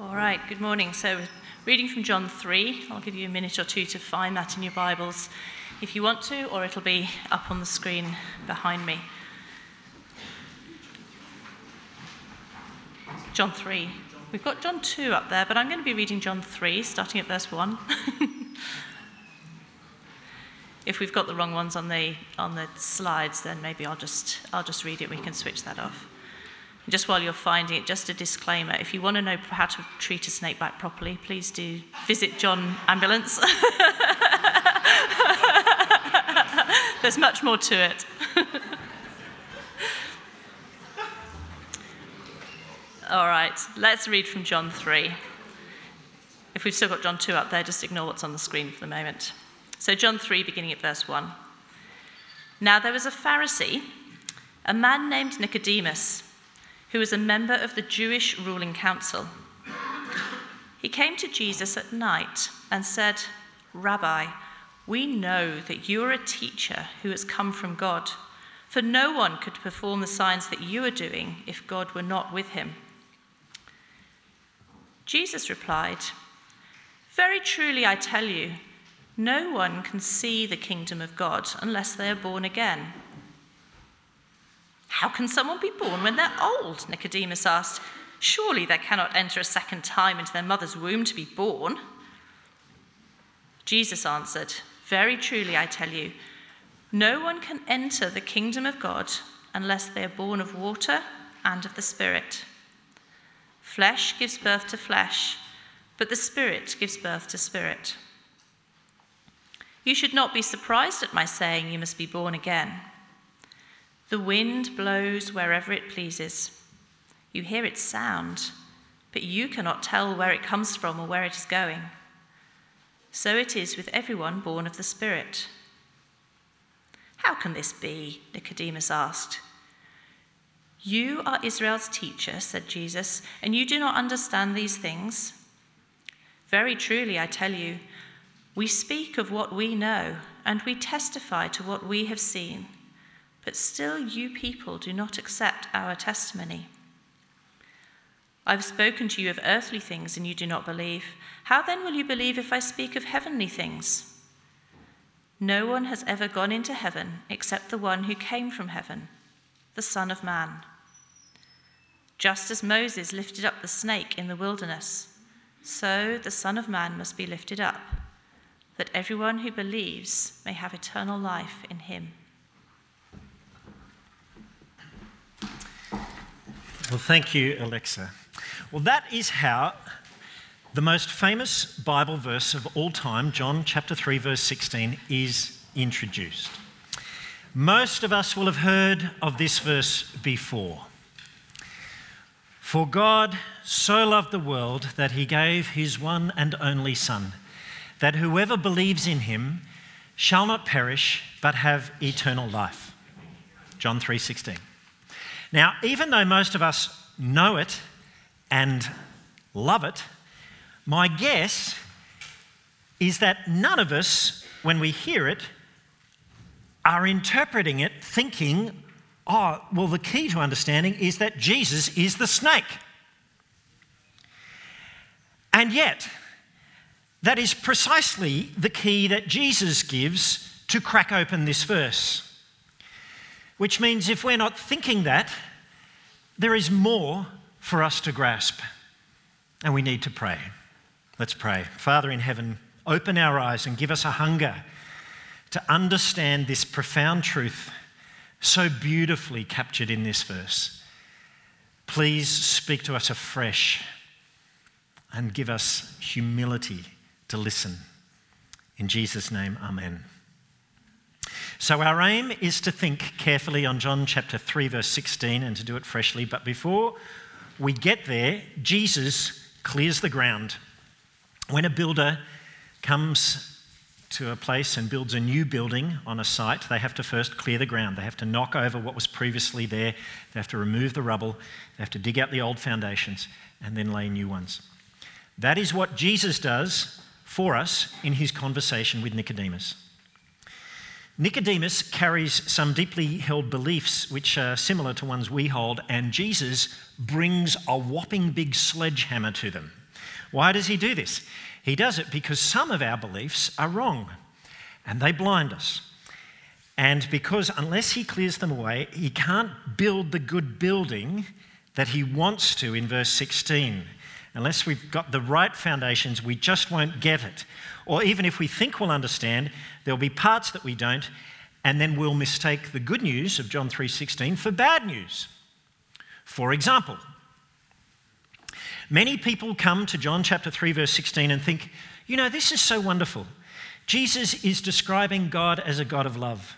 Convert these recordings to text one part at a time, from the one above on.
All right, good morning. So, reading from John 3, I'll give you a minute or two to find that in your Bibles if you want to, or it'll be up on the screen behind me. John 3. We've got John 2 up there, but I'm going to be reading John 3, starting at verse 1. if we've got the wrong ones on the, on the slides, then maybe I'll just, I'll just read it. We can switch that off. Just while you're finding it, just a disclaimer if you want to know how to treat a snake bite properly, please do visit John Ambulance. There's much more to it. All right, let's read from John 3. If we've still got John 2 up there, just ignore what's on the screen for the moment. So, John 3, beginning at verse 1. Now there was a Pharisee, a man named Nicodemus who was a member of the Jewish ruling council. He came to Jesus at night and said, Rabbi, we know that you are a teacher who has come from God, for no one could perform the signs that you are doing if God were not with him. Jesus replied, Very truly I tell you, no one can see the kingdom of God unless they are born again. How can someone be born when they're old? Nicodemus asked. Surely they cannot enter a second time into their mother's womb to be born. Jesus answered, Very truly, I tell you, no one can enter the kingdom of God unless they are born of water and of the Spirit. Flesh gives birth to flesh, but the Spirit gives birth to spirit. You should not be surprised at my saying you must be born again. The wind blows wherever it pleases. You hear its sound, but you cannot tell where it comes from or where it is going. So it is with everyone born of the Spirit. How can this be? Nicodemus asked. You are Israel's teacher, said Jesus, and you do not understand these things? Very truly, I tell you, we speak of what we know, and we testify to what we have seen but still you people do not accept our testimony. I've spoken to you of earthly things and you do not believe. How then will you believe if I speak of heavenly things? No one has ever gone into heaven except the one who came from heaven, the Son of Man. Just as Moses lifted up the snake in the wilderness, so the Son of Man must be lifted up, that everyone who believes may have eternal life in him. Well, thank you, Alexa. Well, that is how the most famous Bible verse of all time, John chapter 3, verse 16, is introduced. Most of us will have heard of this verse before. For God so loved the world that he gave his one and only Son, that whoever believes in him shall not perish but have eternal life. John 3:16. Now, even though most of us know it and love it, my guess is that none of us, when we hear it, are interpreting it thinking, oh, well, the key to understanding is that Jesus is the snake. And yet, that is precisely the key that Jesus gives to crack open this verse. Which means if we're not thinking that, there is more for us to grasp. And we need to pray. Let's pray. Father in heaven, open our eyes and give us a hunger to understand this profound truth so beautifully captured in this verse. Please speak to us afresh and give us humility to listen. In Jesus' name, amen. So, our aim is to think carefully on John chapter 3, verse 16, and to do it freshly. But before we get there, Jesus clears the ground. When a builder comes to a place and builds a new building on a site, they have to first clear the ground. They have to knock over what was previously there, they have to remove the rubble, they have to dig out the old foundations, and then lay new ones. That is what Jesus does for us in his conversation with Nicodemus. Nicodemus carries some deeply held beliefs which are similar to ones we hold, and Jesus brings a whopping big sledgehammer to them. Why does he do this? He does it because some of our beliefs are wrong and they blind us. And because unless he clears them away, he can't build the good building that he wants to in verse 16. Unless we've got the right foundations, we just won't get it. Or even if we think we'll understand, there'll be parts that we don't, and then we'll mistake the good news of John 3:16 for bad news. For example, many people come to John chapter 3 verse 16 and think, "You know, this is so wonderful. Jesus is describing God as a God of love.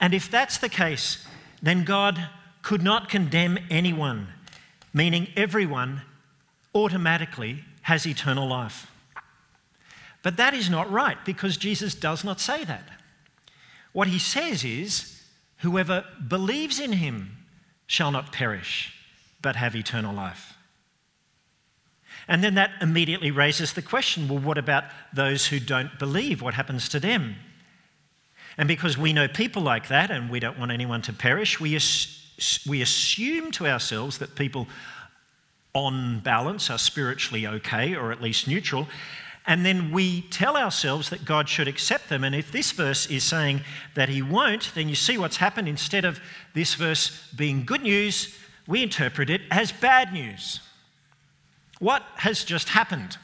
And if that's the case, then God could not condemn anyone, meaning everyone automatically has eternal life. But that is not right because Jesus does not say that. What he says is, whoever believes in him shall not perish, but have eternal life. And then that immediately raises the question well, what about those who don't believe? What happens to them? And because we know people like that and we don't want anyone to perish, we, we assume to ourselves that people on balance are spiritually okay or at least neutral. And then we tell ourselves that God should accept them. And if this verse is saying that He won't, then you see what's happened. Instead of this verse being good news, we interpret it as bad news. What has just happened?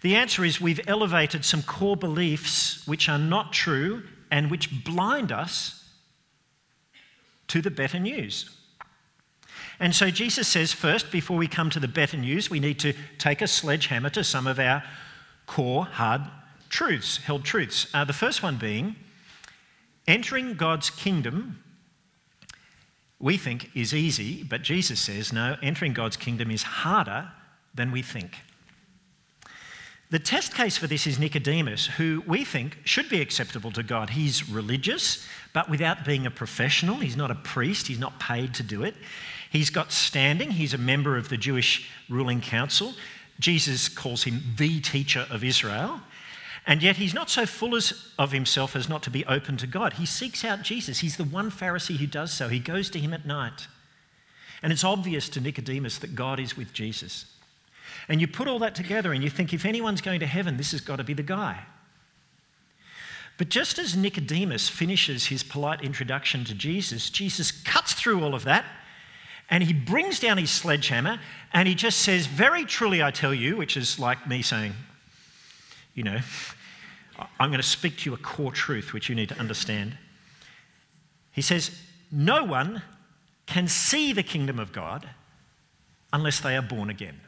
The answer is we've elevated some core beliefs which are not true and which blind us to the better news. And so Jesus says, first, before we come to the better news, we need to take a sledgehammer to some of our core hard truths, held truths. Uh, the first one being entering God's kingdom, we think is easy, but Jesus says, no, entering God's kingdom is harder than we think. The test case for this is Nicodemus, who we think should be acceptable to God. He's religious, but without being a professional. He's not a priest, he's not paid to do it. He's got standing, he's a member of the Jewish ruling council. Jesus calls him the teacher of Israel. And yet he's not so full of himself as not to be open to God. He seeks out Jesus. He's the one Pharisee who does so. He goes to him at night. And it's obvious to Nicodemus that God is with Jesus. And you put all that together and you think if anyone's going to heaven, this has got to be the guy. But just as Nicodemus finishes his polite introduction to Jesus, Jesus cuts through all of that and he brings down his sledgehammer and he just says, Very truly, I tell you, which is like me saying, You know, I'm going to speak to you a core truth which you need to understand. He says, No one can see the kingdom of God unless they are born again.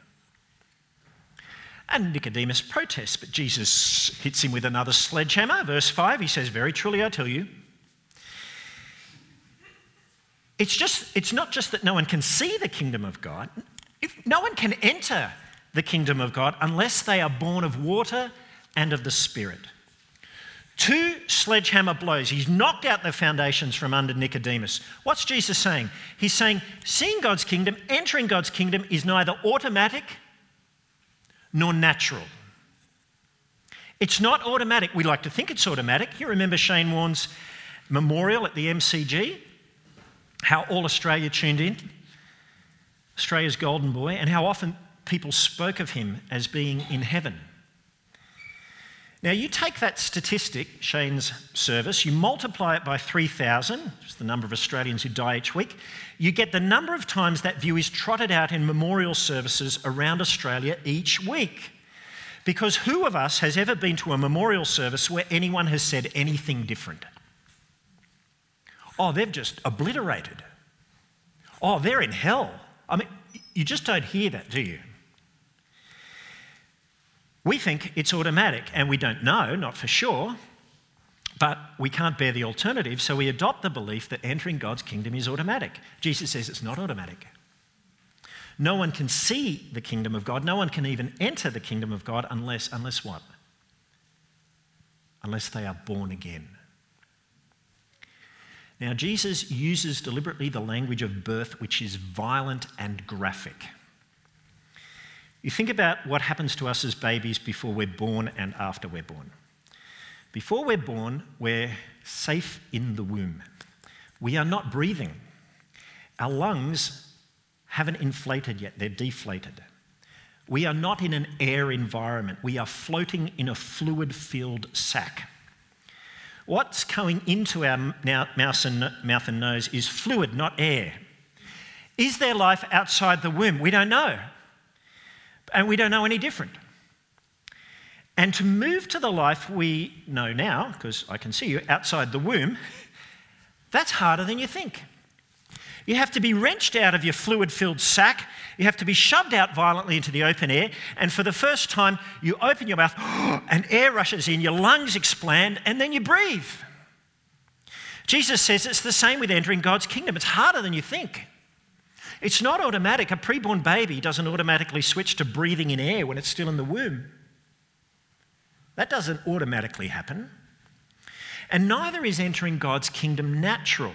And Nicodemus protests, but Jesus hits him with another sledgehammer. Verse 5, he says, Very truly, I tell you, it's, just, it's not just that no one can see the kingdom of God, if no one can enter the kingdom of God unless they are born of water and of the Spirit. Two sledgehammer blows. He's knocked out the foundations from under Nicodemus. What's Jesus saying? He's saying, seeing God's kingdom, entering God's kingdom is neither automatic nor natural. It's not automatic. We like to think it's automatic. You remember Shane Warne's memorial at the MCG? how all Australia tuned in, Australia's golden boy, and how often people spoke of him as being in heaven. Now, you take that statistic, Shane's service, you multiply it by 3,000, which is the number of Australians who die each week, you get the number of times that view is trotted out in memorial services around Australia each week. Because who of us has ever been to a memorial service where anyone has said anything different? Oh, they've just obliterated. Oh, they're in hell. I mean, you just don't hear that, do you? We think it's automatic, and we don't know, not for sure, but we can't bear the alternative, so we adopt the belief that entering God's kingdom is automatic. Jesus says it's not automatic. No one can see the kingdom of God, no one can even enter the kingdom of God unless, unless what? Unless they are born again. Now, Jesus uses deliberately the language of birth, which is violent and graphic. You think about what happens to us as babies before we're born and after we're born. Before we're born, we're safe in the womb. We are not breathing. Our lungs haven't inflated yet, they're deflated. We are not in an air environment, we are floating in a fluid filled sac. What's going into our mouth and nose is fluid, not air. Is there life outside the womb? We don't know. And we don't know any different. And to move to the life we know now, because I can see you outside the womb, that's harder than you think. You have to be wrenched out of your fluid filled sac. You have to be shoved out violently into the open air. And for the first time, you open your mouth and air rushes in, your lungs expand, and then you breathe. Jesus says it's the same with entering God's kingdom. It's harder than you think. It's not automatic. A preborn baby doesn't automatically switch to breathing in air when it's still in the womb. That doesn't automatically happen. And neither is entering God's kingdom natural.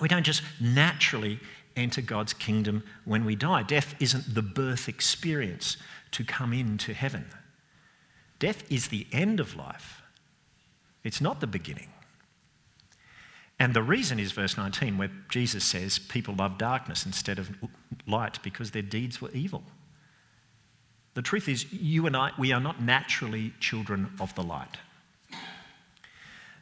We don't just naturally enter God's kingdom when we die. Death isn't the birth experience to come into heaven. Death is the end of life, it's not the beginning. And the reason is verse 19, where Jesus says people love darkness instead of light because their deeds were evil. The truth is, you and I, we are not naturally children of the light.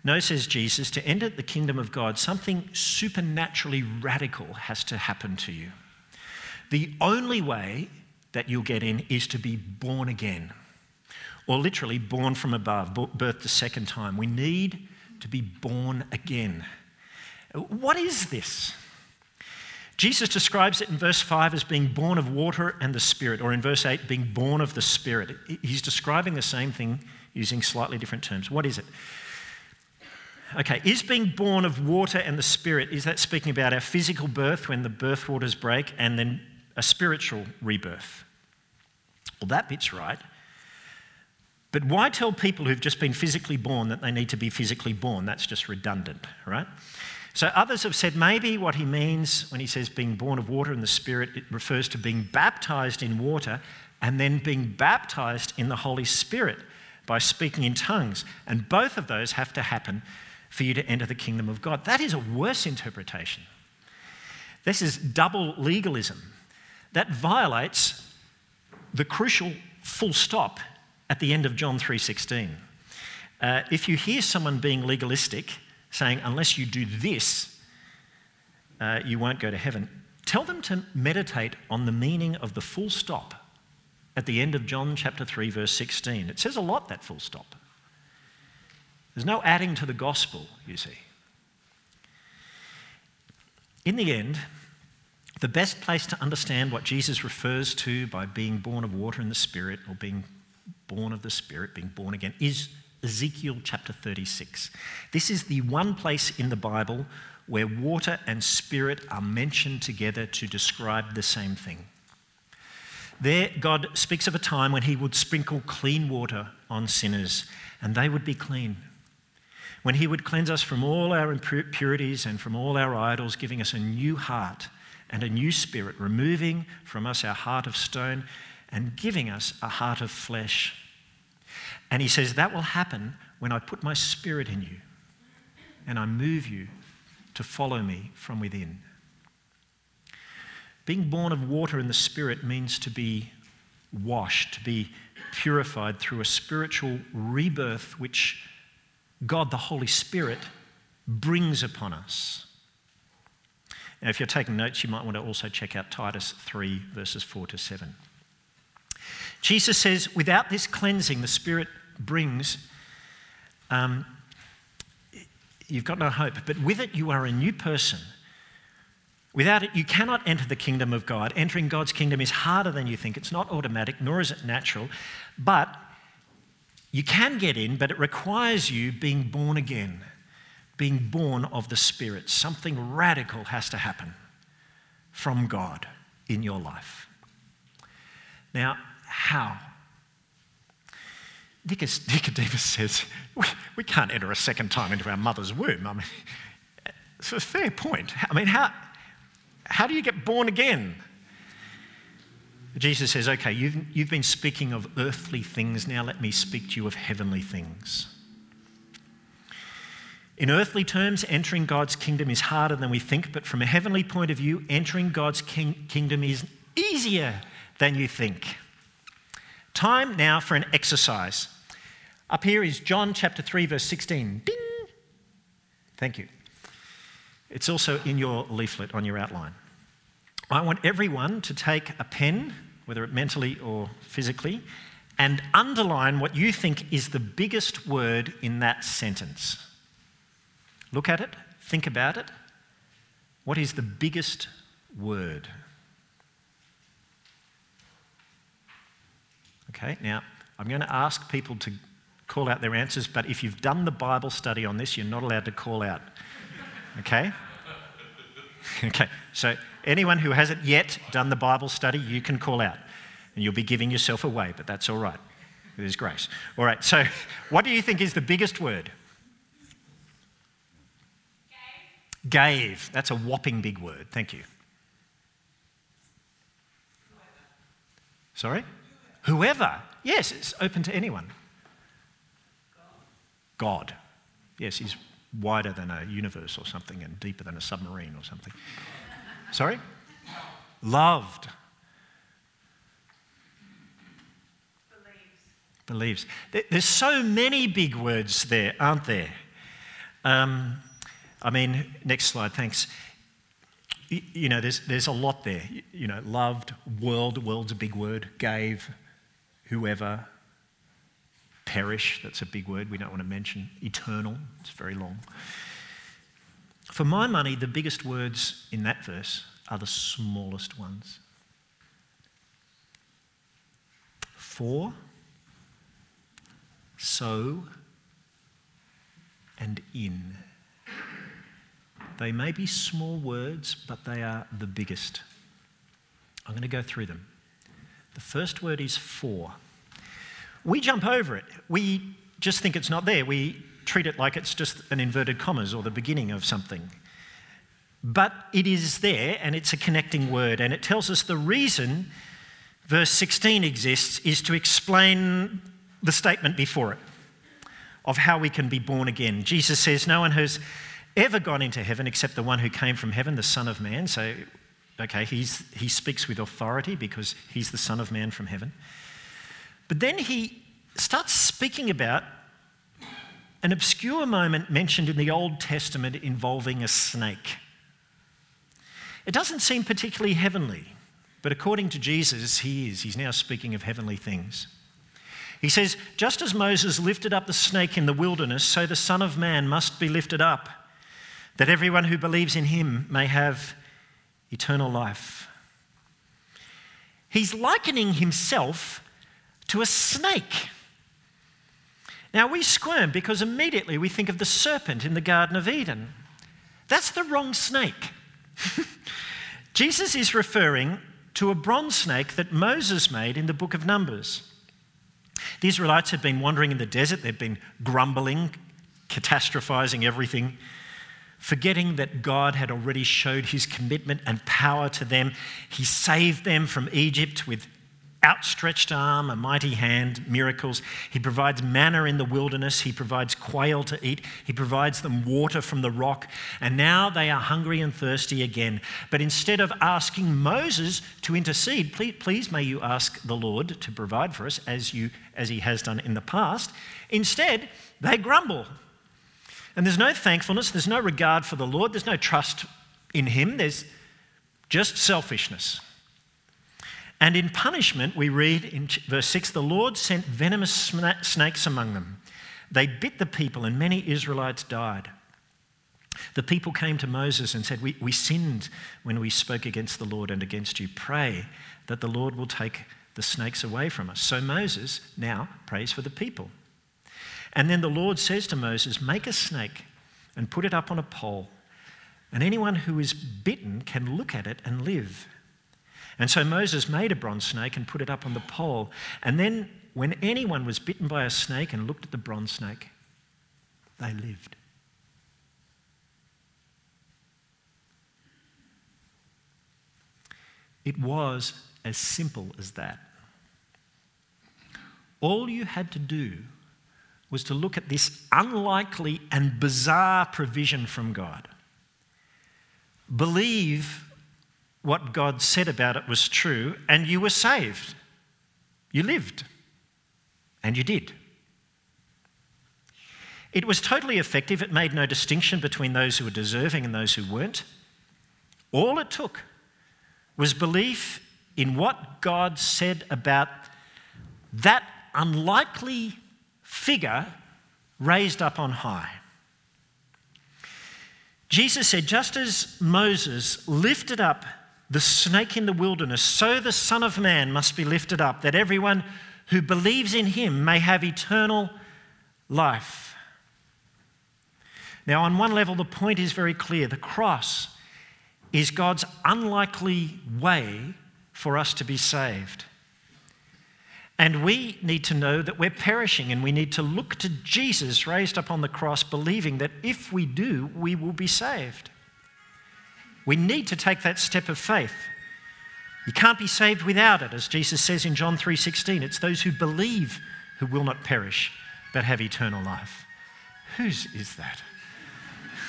No, says Jesus, to enter the kingdom of God, something supernaturally radical has to happen to you. The only way that you'll get in is to be born again, or literally born from above, birth the second time. We need to be born again. What is this? Jesus describes it in verse 5 as being born of water and the Spirit, or in verse 8, being born of the Spirit. He's describing the same thing using slightly different terms. What is it? Okay, is being born of water and the Spirit, is that speaking about our physical birth when the birth waters break and then a spiritual rebirth? Well, that bit's right. But why tell people who've just been physically born that they need to be physically born? That's just redundant, right? So others have said maybe what he means when he says being born of water and the Spirit, it refers to being baptized in water and then being baptized in the Holy Spirit by speaking in tongues. And both of those have to happen for you to enter the kingdom of God. That is a worse interpretation. This is double legalism. That violates the crucial full stop at the end of John 3:16. Uh, if you hear someone being legalistic, saying, unless you do this, uh, you won't go to heaven. Tell them to meditate on the meaning of the full stop at the end of John chapter 3, verse 16. It says a lot, that full stop. There's no adding to the gospel, you see. In the end, the best place to understand what Jesus refers to by being born of water and the Spirit, or being born of the Spirit, being born again, is Ezekiel chapter 36. This is the one place in the Bible where water and spirit are mentioned together to describe the same thing. There, God speaks of a time when He would sprinkle clean water on sinners and they would be clean. When He would cleanse us from all our impurities and from all our idols, giving us a new heart and a new spirit, removing from us our heart of stone and giving us a heart of flesh. And he says, That will happen when I put my spirit in you and I move you to follow me from within. Being born of water and the Spirit means to be washed, to be purified through a spiritual rebirth which God, the Holy Spirit, brings upon us. Now, if you're taking notes, you might want to also check out Titus 3, verses 4 to 7. Jesus says, without this cleansing the Spirit brings, um, you've got no hope. But with it, you are a new person. Without it, you cannot enter the kingdom of God. Entering God's kingdom is harder than you think. It's not automatic, nor is it natural. But you can get in, but it requires you being born again, being born of the Spirit. Something radical has to happen from God in your life. Now, how? Nicodemus says, we, we can't enter a second time into our mother's womb. I mean, it's a fair point. I mean, how, how do you get born again? Jesus says, okay, you've, you've been speaking of earthly things, now let me speak to you of heavenly things. In earthly terms, entering God's kingdom is harder than we think, but from a heavenly point of view, entering God's king- kingdom is easier than you think. Time now for an exercise. Up here is John chapter 3, verse 16. Ding! Thank you. It's also in your leaflet on your outline. I want everyone to take a pen, whether it mentally or physically, and underline what you think is the biggest word in that sentence. Look at it, think about it. What is the biggest word? Okay, now I'm going to ask people to call out their answers, but if you've done the Bible study on this, you're not allowed to call out. Okay? okay, so anyone who hasn't yet done the Bible study, you can call out. And you'll be giving yourself away, but that's all right. There's grace. All right, so what do you think is the biggest word? Gave. Gave. That's a whopping big word. Thank you. Sorry? Whoever. Yes, it's open to anyone. God. Yes, he's wider than a universe or something and deeper than a submarine or something. Sorry? Loved. Believes. Believes. There's so many big words there, aren't there? Um, I mean, next slide, thanks. You know, there's, there's a lot there. You know, loved, world, world's a big word, gave, whoever, perish, that's a big word we don't want to mention, eternal, it's very long. For my money, the biggest words in that verse are the smallest ones. For, so, and in. They may be small words, but they are the biggest. I'm going to go through them. The first word is for. We jump over it. We just think it's not there. We treat it like it's just an inverted commas or the beginning of something. But it is there and it's a connecting word, and it tells us the reason verse 16 exists is to explain the statement before it of how we can be born again. Jesus says, No one has ever gone into heaven except the one who came from heaven, the Son of Man. So, okay, he's, he speaks with authority because he's the Son of Man from heaven. But then he starts speaking about an obscure moment mentioned in the Old Testament involving a snake. It doesn't seem particularly heavenly, but according to Jesus, he is. He's now speaking of heavenly things. He says, Just as Moses lifted up the snake in the wilderness, so the Son of Man must be lifted up, that everyone who believes in him may have eternal life. He's likening himself to a snake. Now we squirm because immediately we think of the serpent in the Garden of Eden. That's the wrong snake. Jesus is referring to a bronze snake that Moses made in the book of Numbers. The Israelites had been wandering in the desert, they'd been grumbling, catastrophizing everything, forgetting that God had already showed his commitment and power to them. He saved them from Egypt with outstretched arm, a mighty hand, miracles. He provides manna in the wilderness. He provides quail to eat. He provides them water from the rock. And now they are hungry and thirsty again. But instead of asking Moses to intercede, please, please may you ask the Lord to provide for us as, you, as he has done in the past. Instead, they grumble. And there's no thankfulness, there's no regard for the Lord, there's no trust in him, there's just selfishness. And in punishment, we read in verse 6 the Lord sent venomous snakes among them. They bit the people, and many Israelites died. The people came to Moses and said, we, we sinned when we spoke against the Lord and against you. Pray that the Lord will take the snakes away from us. So Moses now prays for the people. And then the Lord says to Moses, Make a snake and put it up on a pole, and anyone who is bitten can look at it and live. And so Moses made a bronze snake and put it up on the pole. And then, when anyone was bitten by a snake and looked at the bronze snake, they lived. It was as simple as that. All you had to do was to look at this unlikely and bizarre provision from God. Believe what God said about it was true, and you were saved. You lived. And you did. It was totally effective. It made no distinction between those who were deserving and those who weren't. All it took was belief in what God said about that unlikely figure raised up on high. Jesus said, just as Moses lifted up the snake in the wilderness, so the Son of Man must be lifted up, that everyone who believes in him may have eternal life. Now, on one level, the point is very clear. The cross is God's unlikely way for us to be saved. And we need to know that we're perishing and we need to look to Jesus raised up on the cross, believing that if we do, we will be saved. We need to take that step of faith. You can't be saved without it, as Jesus says in John 3:16. It's those who believe who will not perish, but have eternal life. Whose is that?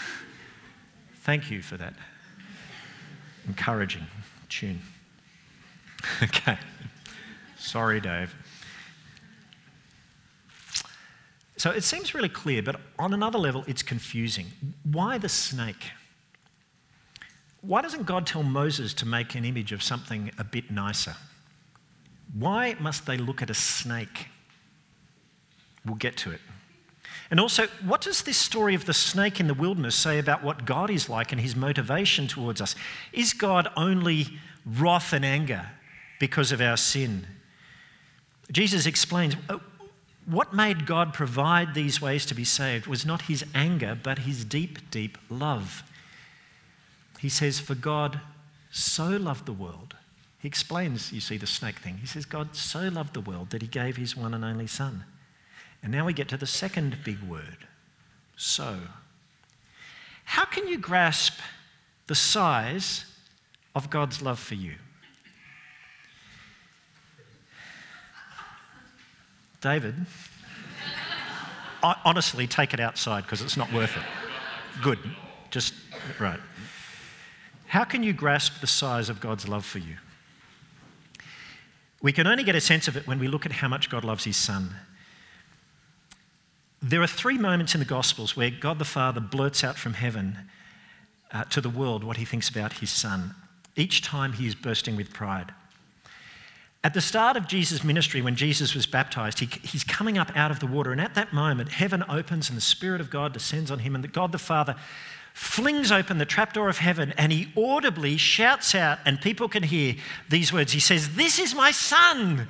Thank you for that encouraging tune. okay. Sorry, Dave. So it seems really clear, but on another level, it's confusing. Why the snake? Why doesn't God tell Moses to make an image of something a bit nicer? Why must they look at a snake? We'll get to it. And also, what does this story of the snake in the wilderness say about what God is like and his motivation towards us? Is God only wrath and anger because of our sin? Jesus explains uh, what made God provide these ways to be saved was not his anger, but his deep, deep love. He says, For God so loved the world. He explains, you see, the snake thing. He says, God so loved the world that he gave his one and only Son. And now we get to the second big word so. How can you grasp the size of God's love for you? David, honestly, take it outside because it's not worth it. Good. Just, right. How can you grasp the size of God's love for you? We can only get a sense of it when we look at how much God loves his son. There are three moments in the Gospels where God the Father blurts out from heaven uh, to the world what he thinks about his son. Each time he is bursting with pride. At the start of Jesus' ministry, when Jesus was baptized, he, he's coming up out of the water, and at that moment, heaven opens and the Spirit of God descends on him, and the God the Father flings open the trapdoor of heaven and he audibly shouts out, and people can hear these words. He says, This is my Son,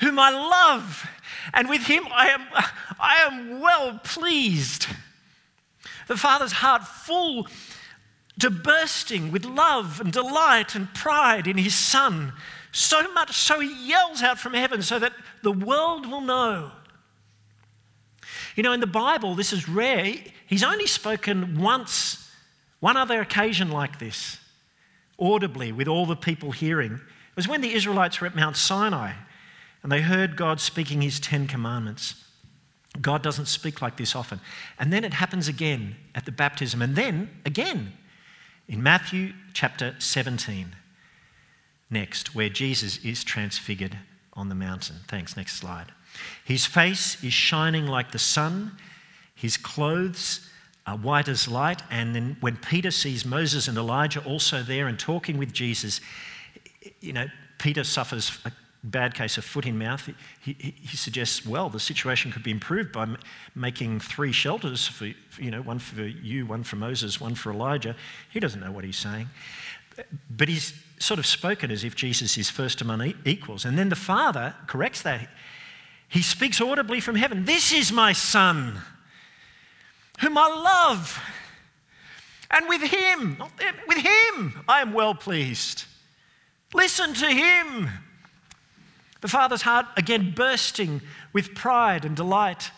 whom I love, and with him I am, I am well pleased. The Father's heart full to bursting with love and delight and pride in his Son so much so he yells out from heaven so that the world will know. You know, in the Bible, this is rare. He's only spoken once, one other occasion like this, audibly with all the people hearing. It was when the Israelites were at Mount Sinai and they heard God speaking his Ten Commandments. God doesn't speak like this often. And then it happens again at the baptism, and then again in Matthew chapter 17 next, where Jesus is transfigured on the mountain. Thanks, next slide. His face is shining like the sun, his clothes are white as light. And then when Peter sees Moses and Elijah also there and talking with Jesus, you know, Peter suffers a bad case of foot in mouth. He, he, he suggests, well, the situation could be improved by m- making three shelters for, you know, one for you, one for Moses, one for Elijah. He doesn't know what he's saying. But he's sort of spoken as if Jesus is first among equals. And then the Father corrects that. He speaks audibly from heaven This is my Son, whom I love. And with him, with him, I am well pleased. Listen to him. The Father's heart again bursting with pride and delight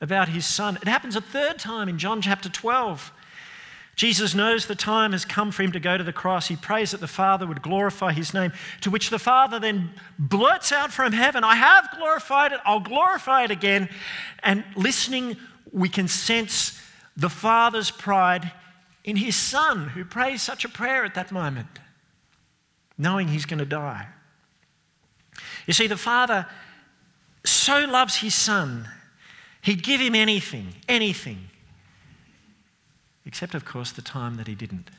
about his Son. It happens a third time in John chapter 12. Jesus knows the time has come for him to go to the cross. He prays that the Father would glorify his name, to which the Father then blurts out from heaven, I have glorified it, I'll glorify it again. And listening, we can sense the Father's pride in his Son, who prays such a prayer at that moment, knowing he's going to die. You see, the Father so loves his son, he'd give him anything, anything. Except, of course, the time that he didn't.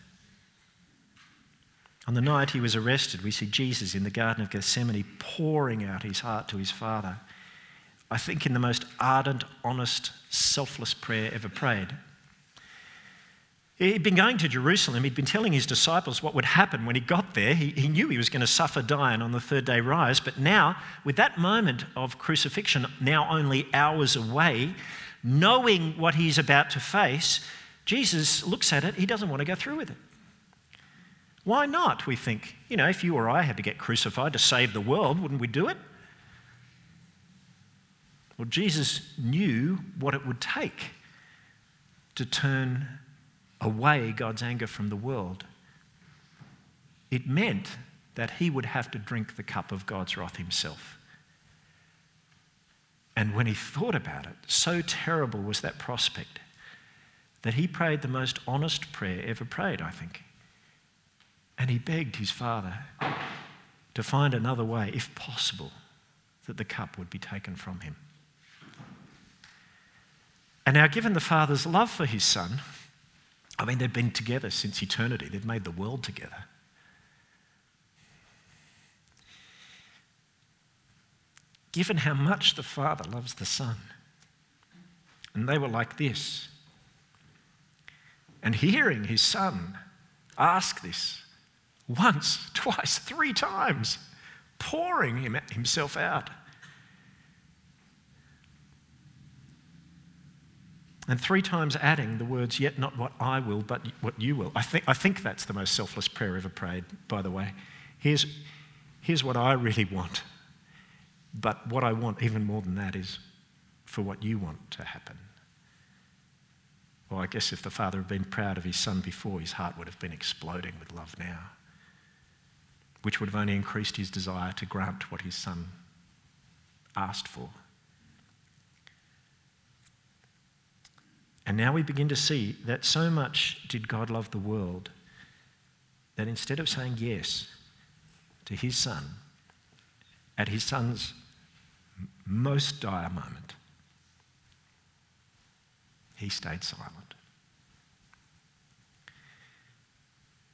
On the night he was arrested, we see Jesus in the Garden of Gethsemane pouring out his heart to his Father. I think in the most ardent, honest, selfless prayer ever prayed. He'd been going to Jerusalem. He'd been telling his disciples what would happen when he got there. He, he knew he was going to suffer, die, and on the third day rise. But now, with that moment of crucifixion now only hours away, knowing what he's about to face, Jesus looks at it. He doesn't want to go through with it. Why not? We think. You know, if you or I had to get crucified to save the world, wouldn't we do it? Well, Jesus knew what it would take to turn away God's anger from the world. It meant that he would have to drink the cup of God's wrath himself. And when he thought about it, so terrible was that prospect that he prayed the most honest prayer ever prayed, I think. And he begged his father to find another way, if possible, that the cup would be taken from him. And now, given the father's love for his son, I mean, they've been together since eternity, they've made the world together. Given how much the Father loves the Son, and they were like this, and hearing his Son ask this once, twice, three times, pouring him, himself out And three times adding the words, Yet not what I will, but what you will. I think, I think that's the most selfless prayer ever prayed, by the way. Here's, here's what I really want. But what I want, even more than that, is for what you want to happen. Well, I guess if the father had been proud of his son before, his heart would have been exploding with love now, which would have only increased his desire to grant what his son asked for. And now we begin to see that so much did God love the world that instead of saying yes to his son at his son's most dire moment, he stayed silent.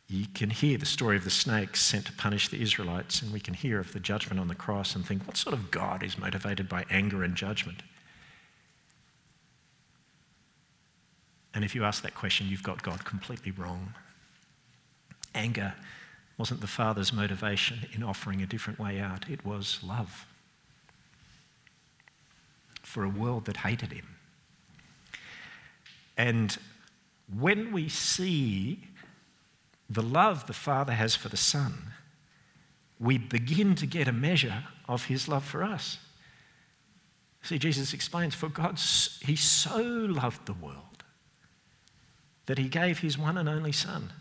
You can hear the story of the snakes sent to punish the Israelites, and we can hear of the judgment on the cross and think, what sort of God is motivated by anger and judgment? And if you ask that question, you've got God completely wrong. Anger wasn't the Father's motivation in offering a different way out, it was love for a world that hated him. And when we see the love the Father has for the Son, we begin to get a measure of his love for us. See, Jesus explains, for God, he so loved the world that he gave his one and only Son,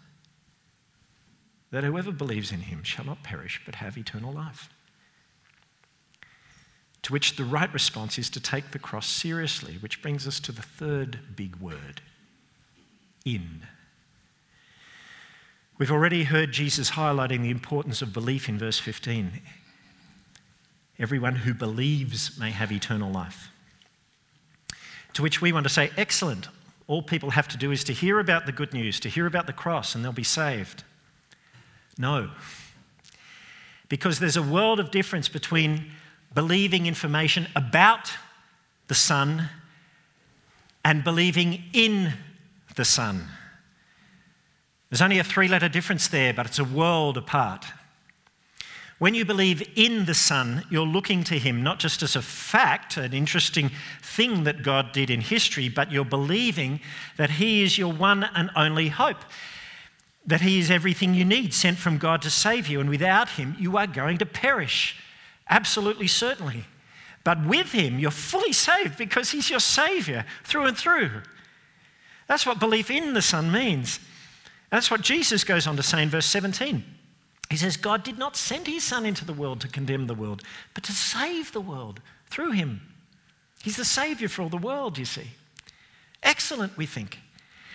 that whoever believes in him shall not perish but have eternal life. To which the right response is to take the cross seriously, which brings us to the third big word in. We've already heard Jesus highlighting the importance of belief in verse 15. Everyone who believes may have eternal life. To which we want to say, excellent, all people have to do is to hear about the good news, to hear about the cross, and they'll be saved. No. Because there's a world of difference between believing information about the Son and believing in the Son. There's only a three letter difference there, but it's a world apart. When you believe in the Son, you're looking to Him not just as a fact, an interesting thing that God did in history, but you're believing that He is your one and only hope, that He is everything you need, sent from God to save you, and without Him, you are going to perish. Absolutely certainly. But with Him, you're fully saved because He's your Savior through and through. That's what belief in the Son means. That's what Jesus goes on to say in verse 17. He says, God did not send his Son into the world to condemn the world, but to save the world through him. He's the Savior for all the world, you see. Excellent, we think.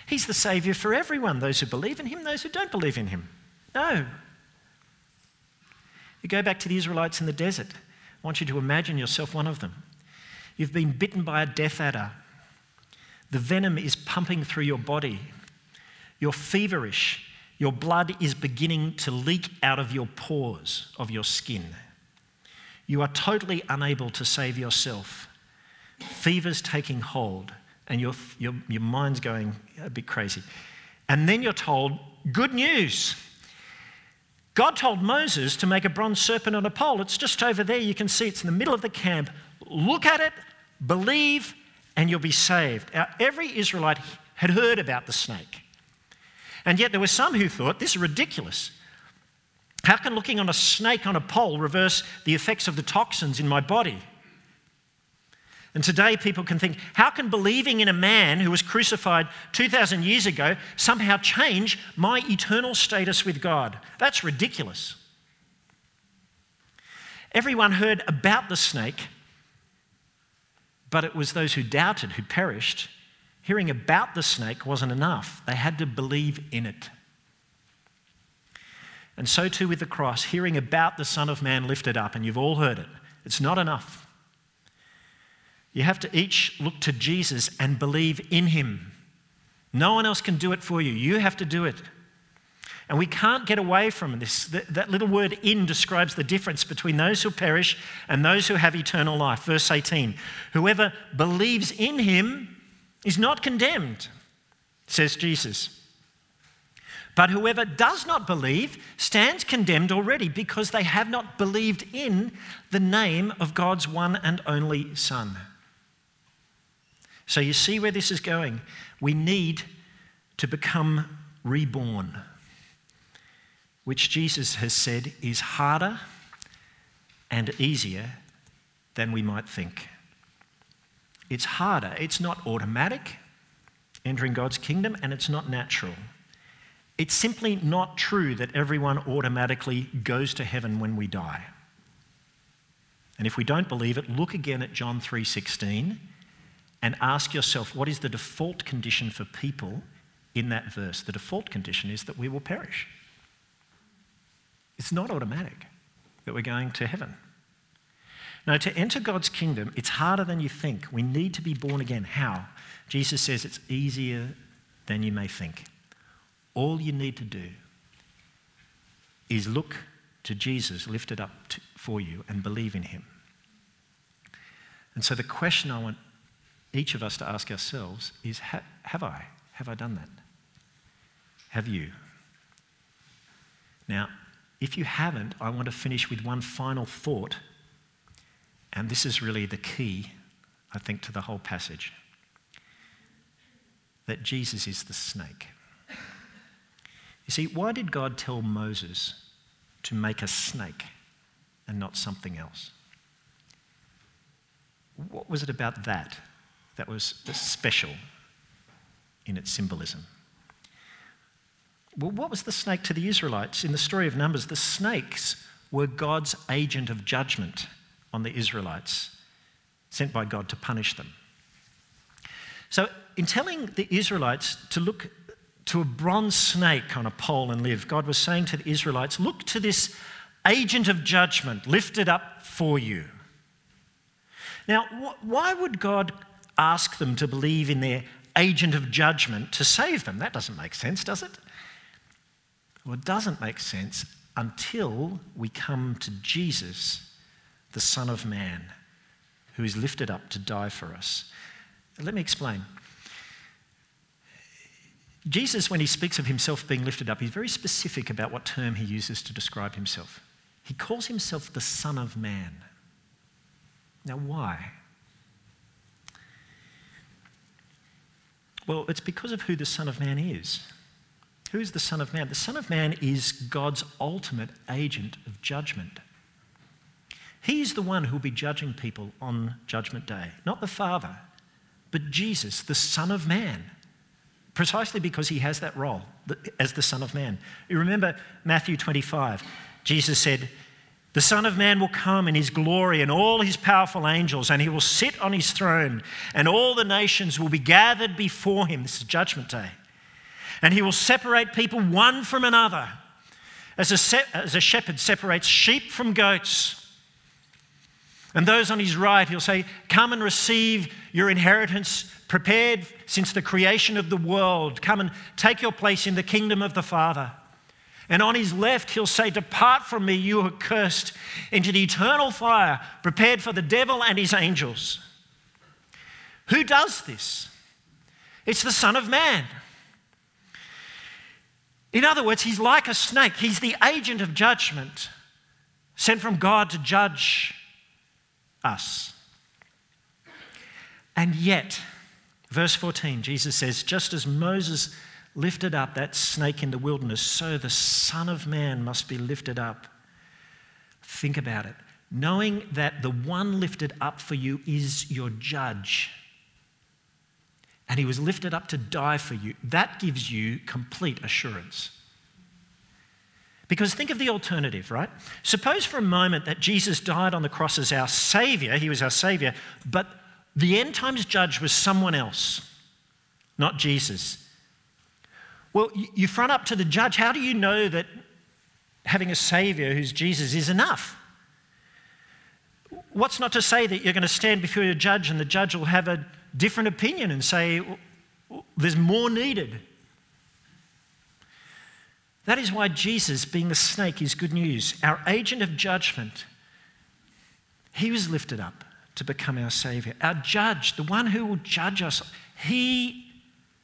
He's the Savior for everyone, those who believe in him, those who don't believe in him. No. You go back to the Israelites in the desert. I want you to imagine yourself one of them. You've been bitten by a death adder. The venom is pumping through your body. You're feverish. Your blood is beginning to leak out of your pores of your skin. You are totally unable to save yourself. Fever's taking hold, and your, your, your mind's going a bit crazy. And then you're told, Good news! God told Moses to make a bronze serpent on a pole. It's just over there. You can see it's in the middle of the camp. Look at it, believe, and you'll be saved. Now, every Israelite had heard about the snake. And yet there were some who thought this is ridiculous. How can looking on a snake on a pole reverse the effects of the toxins in my body? And today people can think, how can believing in a man who was crucified 2,000 years ago somehow change my eternal status with God? That's ridiculous. Everyone heard about the snake, but it was those who doubted who perished. Hearing about the snake wasn't enough, they had to believe in it. And so too with the cross, hearing about the Son of Man lifted up, and you've all heard it, it's not enough. You have to each look to Jesus and believe in him. No one else can do it for you. You have to do it. And we can't get away from this. That little word in describes the difference between those who perish and those who have eternal life. Verse 18 Whoever believes in him is not condemned, says Jesus. But whoever does not believe stands condemned already because they have not believed in the name of God's one and only Son. So you see where this is going. We need to become reborn, which Jesus has said is harder and easier than we might think. It's harder, it's not automatic entering God's kingdom, and it's not natural. It's simply not true that everyone automatically goes to heaven when we die. And if we don't believe it, look again at John 3:16 and ask yourself what is the default condition for people in that verse? The default condition is that we will perish. It's not automatic that we're going to heaven. Now, to enter God's kingdom, it's harder than you think. We need to be born again. How? Jesus says it's easier than you may think. All you need to do is look to Jesus lifted up to, for you and believe in him. And so the question I want each of us to ask ourselves is Have I? Have I done that? Have you? Now, if you haven't, I want to finish with one final thought. And this is really the key, I think, to the whole passage that Jesus is the snake. You see, why did God tell Moses to make a snake and not something else? What was it about that that was special in its symbolism? Well, what was the snake to the Israelites? In the story of Numbers, the snakes were God's agent of judgment on the Israelites, sent by God to punish them. So, in telling the Israelites to look to a bronze snake on a pole and live, God was saying to the Israelites, Look to this agent of judgment lifted up for you. Now, why would God ask them to believe in their agent of judgment to save them? That doesn't make sense, does it? Well, it doesn't make sense until we come to Jesus, the Son of Man, who is lifted up to die for us. Let me explain. Jesus, when he speaks of himself being lifted up, he's very specific about what term he uses to describe himself. He calls himself the Son of Man. Now, why? Well, it's because of who the Son of Man is. Who is the Son of Man? The Son of Man is God's ultimate agent of judgment. He's the one who will be judging people on Judgment Day, not the Father, but Jesus, the Son of Man precisely because he has that role as the Son of Man. You remember Matthew 25, Jesus said, The Son of Man will come in his glory and all his powerful angels, and he will sit on his throne, and all the nations will be gathered before him. This is Judgment Day. And he will separate people one from another, as a, se- as a shepherd separates sheep from goats. And those on his right, he'll say, Come and receive your inheritance prepared since the creation of the world. Come and take your place in the kingdom of the Father. And on his left, he'll say, Depart from me, you are cursed, into the eternal fire prepared for the devil and his angels. Who does this? It's the Son of Man. In other words, he's like a snake. He's the agent of judgment sent from God to judge us. And yet, verse 14, Jesus says, just as Moses lifted up that snake in the wilderness, so the Son of Man must be lifted up. Think about it. Knowing that the one lifted up for you is your judge, and he was lifted up to die for you, that gives you complete assurance. Because think of the alternative, right? Suppose for a moment that Jesus died on the cross as our Savior, He was our Savior, but the end times judge was someone else, not Jesus. Well, you front up to the judge. How do you know that having a Savior who's Jesus is enough? What's not to say that you're going to stand before your judge and the judge will have a different opinion and say, there's more needed? That is why Jesus, being the snake, is good news. Our agent of judgment, he was lifted up to become our Savior. Our judge, the one who will judge us, he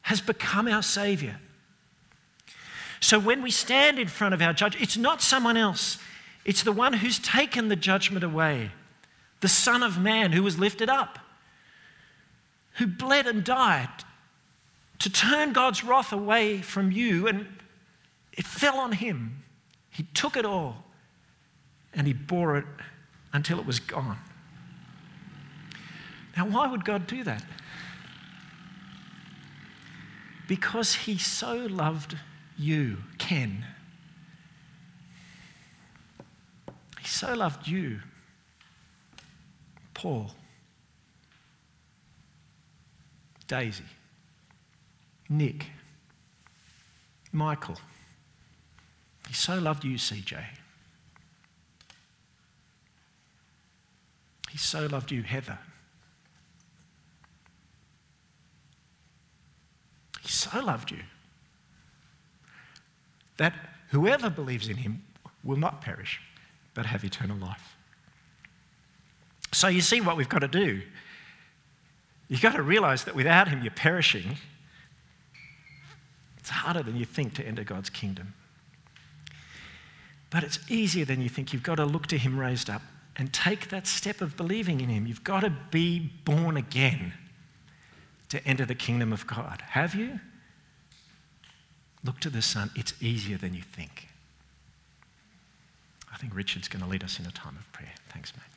has become our Savior. So when we stand in front of our judge, it's not someone else, it's the one who's taken the judgment away, the Son of Man who was lifted up, who bled and died to turn God's wrath away from you and it fell on him. He took it all and he bore it until it was gone. Now, why would God do that? Because he so loved you, Ken. He so loved you, Paul, Daisy, Nick, Michael. He so loved you, CJ. He so loved you, Heather. He so loved you that whoever believes in him will not perish, but have eternal life. So you see what we've got to do. You've got to realize that without him, you're perishing. It's harder than you think to enter God's kingdom. But it's easier than you think. You've got to look to Him raised up and take that step of believing in Him. You've got to be born again to enter the kingdom of God. Have you? Look to the Son. It's easier than you think. I think Richard's going to lead us in a time of prayer. Thanks, mate.